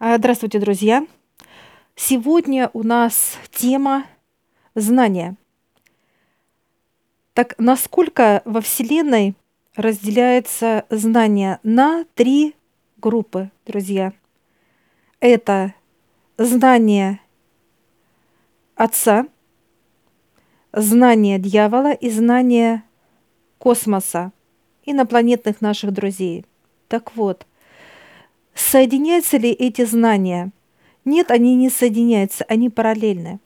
А, Здравствуйте, друзья! Сегодня у нас тема знания. Так насколько во Вселенной разделяется знание на три группы, друзья? Это знание Отца, знание дьявола и знание космоса, инопланетных наших друзей. Так вот, Соединяются ли эти знания? Нет, они не соединяются, они параллельны.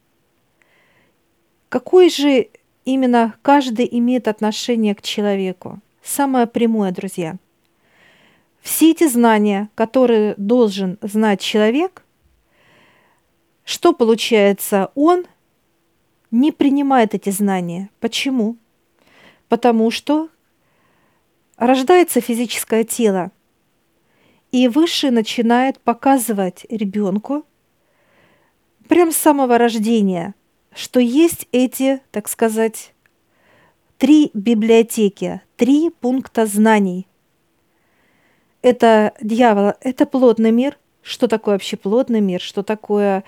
Какой же именно каждый имеет отношение к человеку? Самое прямое, друзья. Все эти знания, которые должен знать человек, что получается? Он не принимает эти знания. Почему? Потому что рождается физическое тело – и Высший начинает показывать ребенку прям с самого рождения, что есть эти, так сказать, три библиотеки, три пункта знаний. Это дьявол, это плотный мир. Что такое вообще плотный мир? Что такое,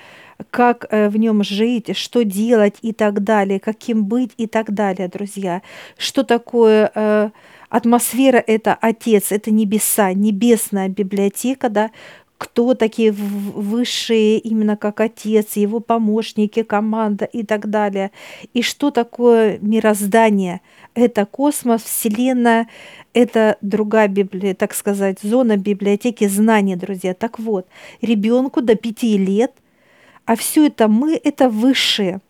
как э, в нем жить, что делать и так далее, каким быть и так далее, друзья. Что такое э, Атмосфера – это Отец, это небеса, небесная библиотека, да, кто такие высшие, именно как Отец, его помощники, команда и так далее. И что такое мироздание? Это космос, Вселенная, это другая библия, так сказать, зона библиотеки знаний, друзья. Так вот, ребенку до пяти лет, а все это мы, это высшие.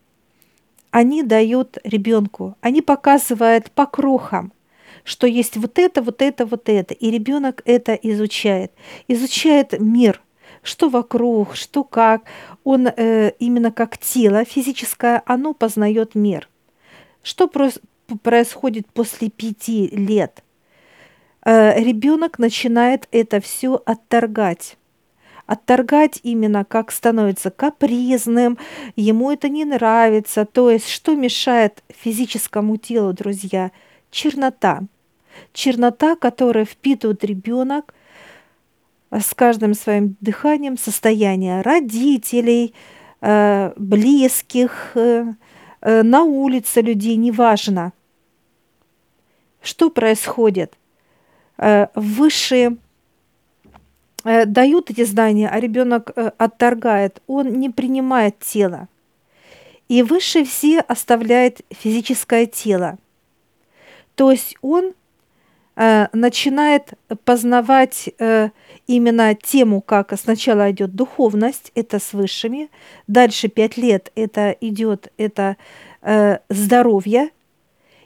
Они дают ребенку, они показывают по крохам – что есть вот это, вот это, вот это. И ребенок это изучает. Изучает мир, что вокруг, что как. Он э, именно как тело физическое, оно познает мир. Что происходит после пяти лет? Э, ребенок начинает это все отторгать отторгать именно как становится капризным, ему это не нравится. То есть что мешает физическому телу, друзья? Чернота чернота, которая впитывает ребенок с каждым своим дыханием состояние родителей, э, близких, э, э, на улице людей, неважно. Что происходит? Высшие дают эти знания, а ребенок отторгает, он не принимает тело. И выше все оставляет физическое тело. То есть он Э, начинает познавать э, именно тему, как сначала идет духовность, это с высшими, дальше пять лет это идет это э, здоровье,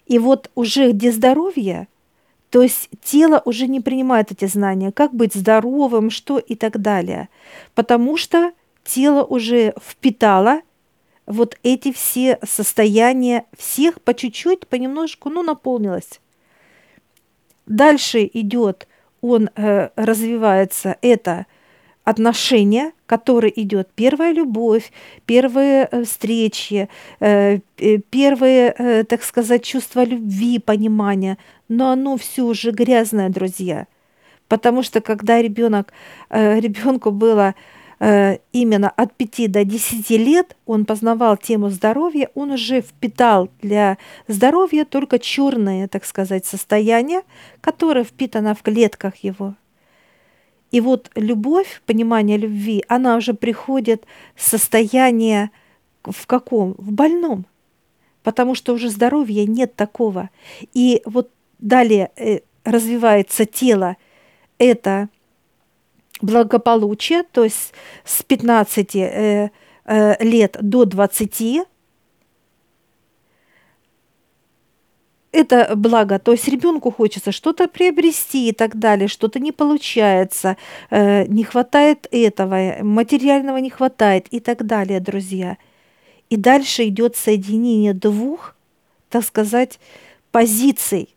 и вот уже где здоровье, то есть тело уже не принимает эти знания, как быть здоровым, что и так далее, потому что тело уже впитало вот эти все состояния всех по чуть-чуть, понемножку, ну, наполнилось. Дальше идет, он э, развивается, это отношения, который идет первая любовь, первые э, встречи, э, первые, э, так сказать, чувства любви, понимания, но оно все уже грязное, друзья. Потому что когда ребенок, э, ребенку было Э, именно от 5 до 10 лет он познавал тему здоровья, он уже впитал для здоровья только черное, так сказать, состояние, которое впитано в клетках его. И вот любовь, понимание любви, она уже приходит в состояние в каком? В больном. Потому что уже здоровья нет такого. И вот далее э, развивается тело. Это благополучие, то есть с 15 э, э, лет до 20 это благо, то есть ребенку хочется что-то приобрести и так далее, что-то не получается, э, не хватает этого, материального не хватает и так далее, друзья. И дальше идет соединение двух, так сказать, позиций.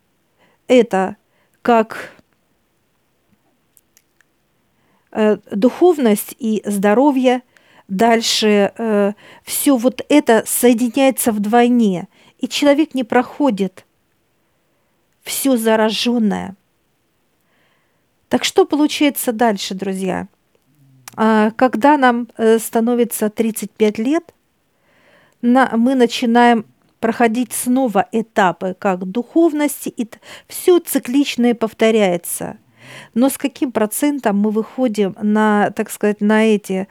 Это как э, духовность и здоровье, дальше э, все вот это соединяется вдвойне, и человек не проходит все зараженное. Так что получается дальше, друзья? а, когда нам э, становится 35 лет, мы начинаем проходить снова этапы, как духовности, и все цикличное повторяется. Но с каким процентом мы выходим на, так сказать, на эти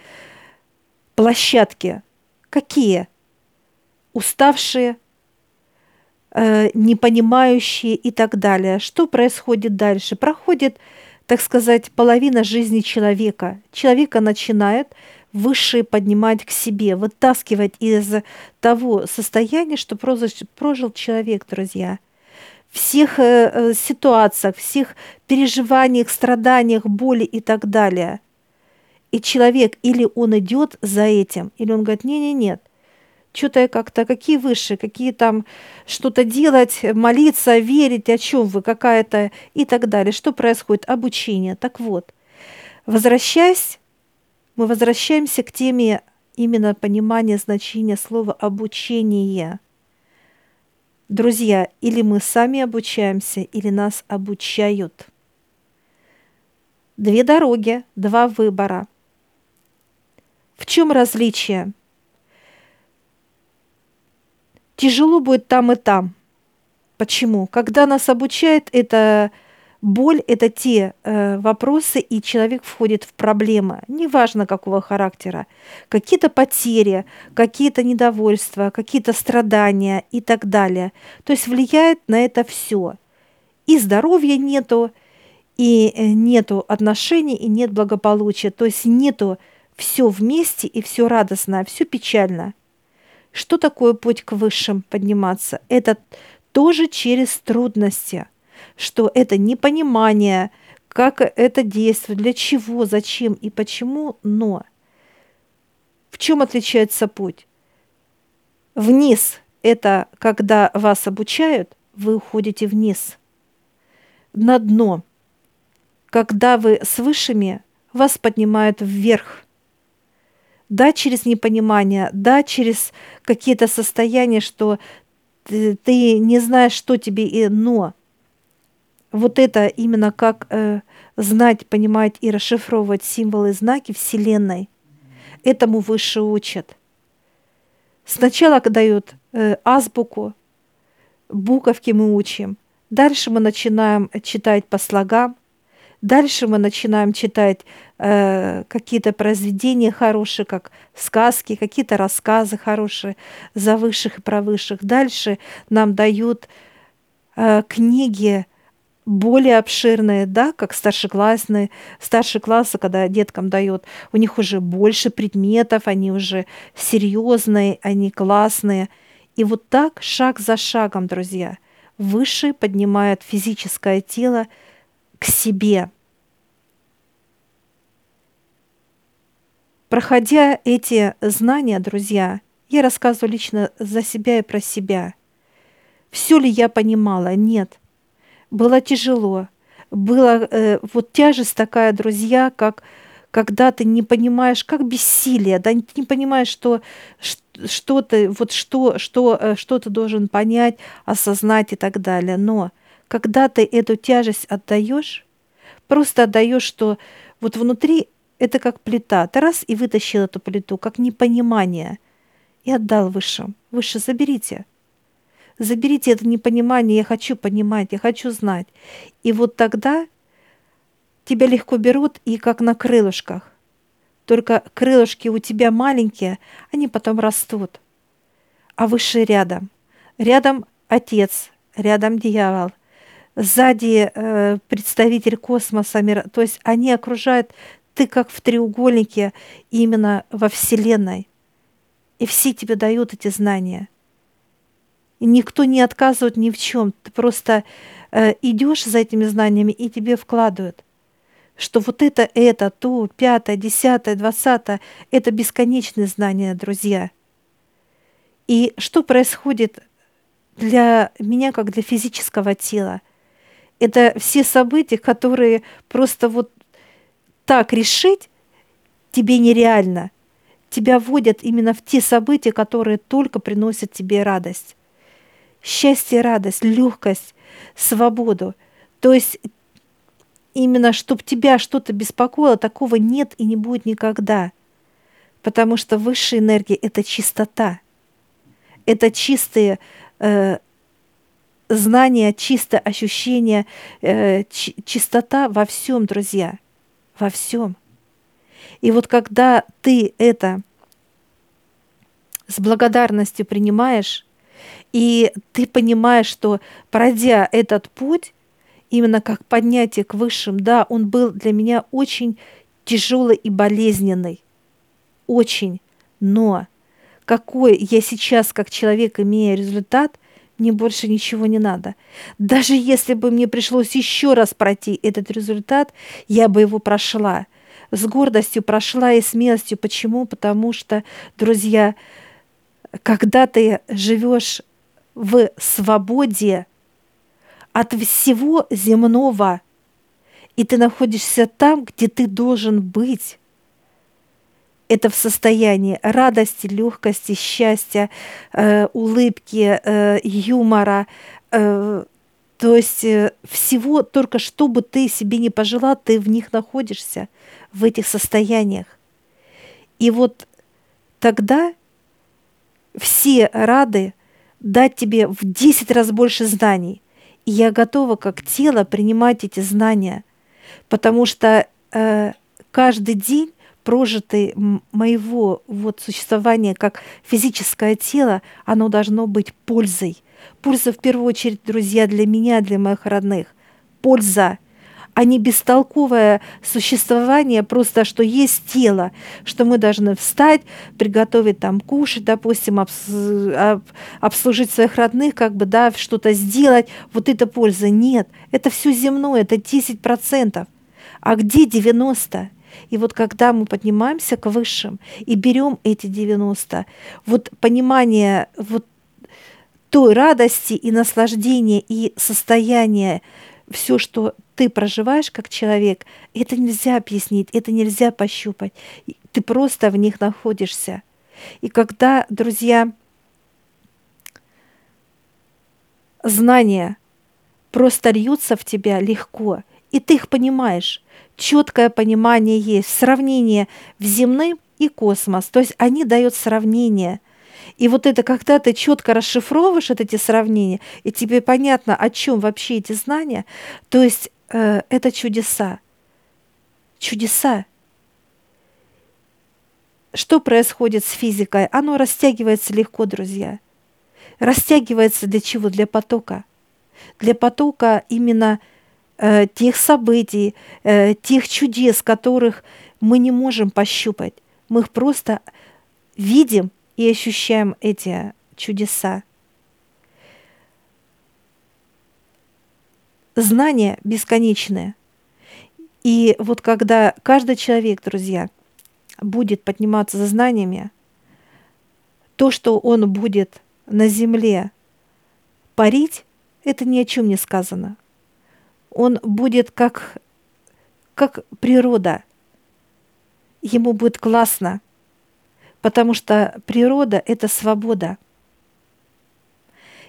площадки? Какие? Уставшие, э, непонимающие и так далее. Что происходит дальше? Проходит, так сказать, половина жизни человека. Человека начинает высшее поднимать к себе, вытаскивать из того состояния, что прожил человек, друзья. Всех э, э, ситуациях, всех переживаниях, страданиях, боли и так далее. И человек или он идет за этим, или он говорит, не-не-нет, что-то как-то, какие высшие, какие там что-то делать, молиться, верить, о чем вы, какая-то и так далее. Что происходит? Обучение. Так вот, возвращаясь мы возвращаемся к теме именно понимания значения слова «обучение». Друзья, или мы сами обучаемся, или нас обучают. Две дороги, два выбора. В чем различие? Тяжело будет там и там. Почему? Когда нас обучают, это Боль – это те э, вопросы, и человек входит в проблемы, неважно какого характера. Какие-то потери, какие-то недовольства, какие-то страдания и так далее. То есть влияет на это все. И здоровья нету, и э, нету отношений, и нет благополучия. То есть нету все вместе, и все радостно, а все печально. Что такое путь к высшим подниматься? Это тоже через трудности – что это непонимание, как это действует, для чего, зачем и почему, но в чем отличается путь? Вниз – это когда вас обучают, вы уходите вниз. На дно – когда вы с высшими, вас поднимают вверх. Да, через непонимание, да, через какие-то состояния, что ты, ты не знаешь, что тебе, и, но вот это именно как э, знать, понимать и расшифровывать символы знаки Вселенной, этому выше учат. Сначала дают э, азбуку, буковки мы учим, дальше мы начинаем читать по слогам, дальше мы начинаем читать э, какие-то произведения хорошие, как сказки, какие-то рассказы хорошие за высших и про высших. Дальше нам дают э, книги более обширные, да, как старшеклассные, старшие классы, когда деткам дают, у них уже больше предметов, они уже серьезные, они классные. И вот так, шаг за шагом, друзья, выше поднимают физическое тело к себе. Проходя эти знания, друзья, я рассказываю лично за себя и про себя. Все ли я понимала? Нет было тяжело. Было э, вот тяжесть такая, друзья, как когда ты не понимаешь, как бессилие, да, ты не понимаешь, что, что ты, вот что, что, э, что ты должен понять, осознать и так далее. Но когда ты эту тяжесть отдаешь, просто отдаешь, что вот внутри это как плита. Ты раз и вытащил эту плиту, как непонимание, и отдал высшим. Выше заберите. Заберите это непонимание, я хочу понимать, я хочу знать. И вот тогда тебя легко берут и как на крылышках. Только крылышки у тебя маленькие, они потом растут. А выше рядом. Рядом отец, рядом дьявол. Сзади э, представитель космоса, мира. То есть они окружают, ты как в треугольнике именно во Вселенной. И все тебе дают эти знания – никто не отказывает ни в чем. Ты просто э, идешь за этими знаниями и тебе вкладывают, что вот это, это, то, пятое, десятое, двадцатое, это бесконечные знания, друзья. И что происходит для меня, как для физического тела? Это все события, которые просто вот так решить тебе нереально. Тебя вводят именно в те события, которые только приносят тебе радость счастье, радость, легкость, свободу. То есть именно чтобы тебя что-то беспокоило, такого нет и не будет никогда. Потому что высшая энергия – это чистота. Это чистые э, знания, чистое ощущение, э, чистота во всем, друзья. Во всем. И вот когда ты это с благодарностью принимаешь, и ты понимаешь, что пройдя этот путь, именно как поднятие к высшим, да, он был для меня очень тяжелый и болезненный. Очень. Но какой я сейчас, как человек, имею результат, мне больше ничего не надо. Даже если бы мне пришлось еще раз пройти этот результат, я бы его прошла. С гордостью прошла и смелостью. Почему? Потому что, друзья, когда ты живешь в свободе от всего земного, и ты находишься там, где ты должен быть. Это в состоянии радости, легкости, счастья, э, улыбки, э, юмора, э, то есть э, всего, только что бы ты себе не пожелал, ты в них находишься, в этих состояниях. И вот тогда все рады дать тебе в 10 раз больше знаний – и я готова как тело принимать эти знания, потому что э, каждый день прожитый моего вот существования как физическое тело, оно должно быть пользой. Польза в первую очередь, друзья, для меня, для моих родных. Польза – а не бестолковое существование, просто что есть тело, что мы должны встать, приготовить там кушать, допустим, обслужить своих родных, как бы, да, что-то сделать, вот это польза. Нет, это все земное, это 10%. А где 90%? И вот когда мы поднимаемся к высшим и берем эти 90, вот понимание вот той радости и наслаждения и состояния, все, что ты проживаешь как человек, это нельзя объяснить, это нельзя пощупать. Ты просто в них находишься. И когда, друзья, знания просто льются в тебя легко, и ты их понимаешь, четкое понимание есть, сравнение в земным и космос, то есть они дают сравнение – и вот это, когда ты четко расшифровываешь вот эти сравнения, и тебе понятно, о чем вообще эти знания, то есть э, это чудеса. Чудеса. Что происходит с физикой? Оно растягивается легко, друзья. Растягивается для чего? Для потока. Для потока именно э, тех событий, э, тех чудес, которых мы не можем пощупать. Мы их просто видим и ощущаем эти чудеса. знания бесконечные. И вот когда каждый человек, друзья, будет подниматься за знаниями, то, что он будет на земле парить, это ни о чем не сказано. Он будет как, как природа. Ему будет классно, потому что природа – это свобода.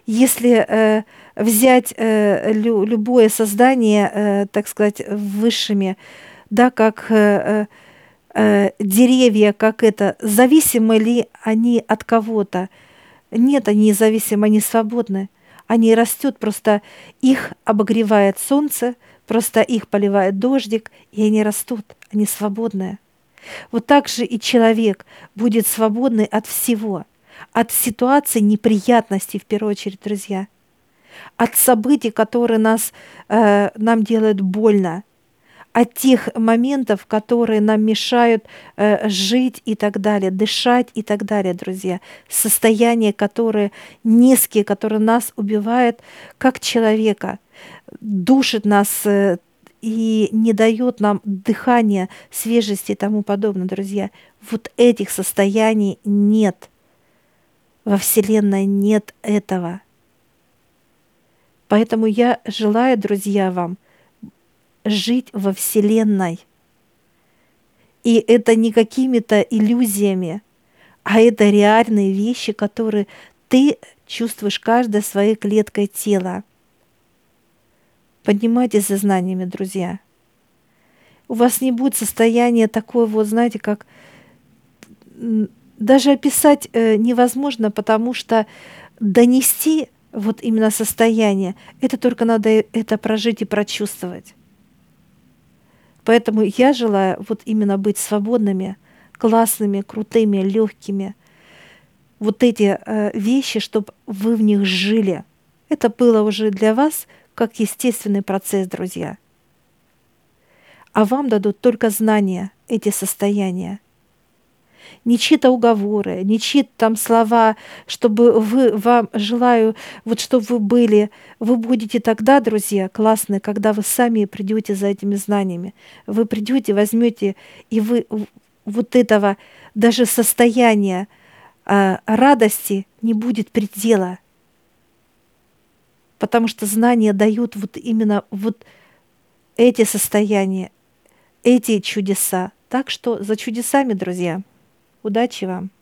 Если э, взять э, лю, любое создание, э, так сказать, высшими, да, как э, э, деревья, как это, зависимы ли они от кого-то? Нет, они независимы, они свободны. Они растут, просто их обогревает солнце, просто их поливает дождик, и они растут, они свободные. Вот так же и человек будет свободный от всего, от ситуаций неприятностей в первую очередь, друзья – от событий, которые нас, э, нам делают больно, от тех моментов, которые нам мешают э, жить и так далее, дышать и так далее, друзья. Состояния, которые низкие, которые нас убивают как человека, душит нас э, и не дает нам дыхания, свежести и тому подобное, друзья. Вот этих состояний нет. Во Вселенной нет этого. Поэтому я желаю, друзья, вам жить во Вселенной. И это не какими-то иллюзиями, а это реальные вещи, которые ты чувствуешь каждой своей клеткой тела. Поднимайтесь за знаниями, друзья. у вас не будет состояния такое вот, знаете, как даже описать э, невозможно, потому что донести вот именно состояние, это только надо это прожить и прочувствовать. Поэтому я желаю вот именно быть свободными, классными, крутыми, легкими. Вот эти э, вещи, чтобы вы в них жили. Это было уже для вас как естественный процесс, друзья. А вам дадут только знания, эти состояния – не чьи-то уговоры, не чьи-то там слова, чтобы вы, вам желаю, вот чтобы вы были, вы будете тогда, друзья, классные, когда вы сами придете за этими знаниями. Вы придете, возьмете, и вы вот этого даже состояния э, радости не будет предела. Потому что знания дают вот именно вот эти состояния, эти чудеса. Так что за чудесами, друзья. Удачи вам!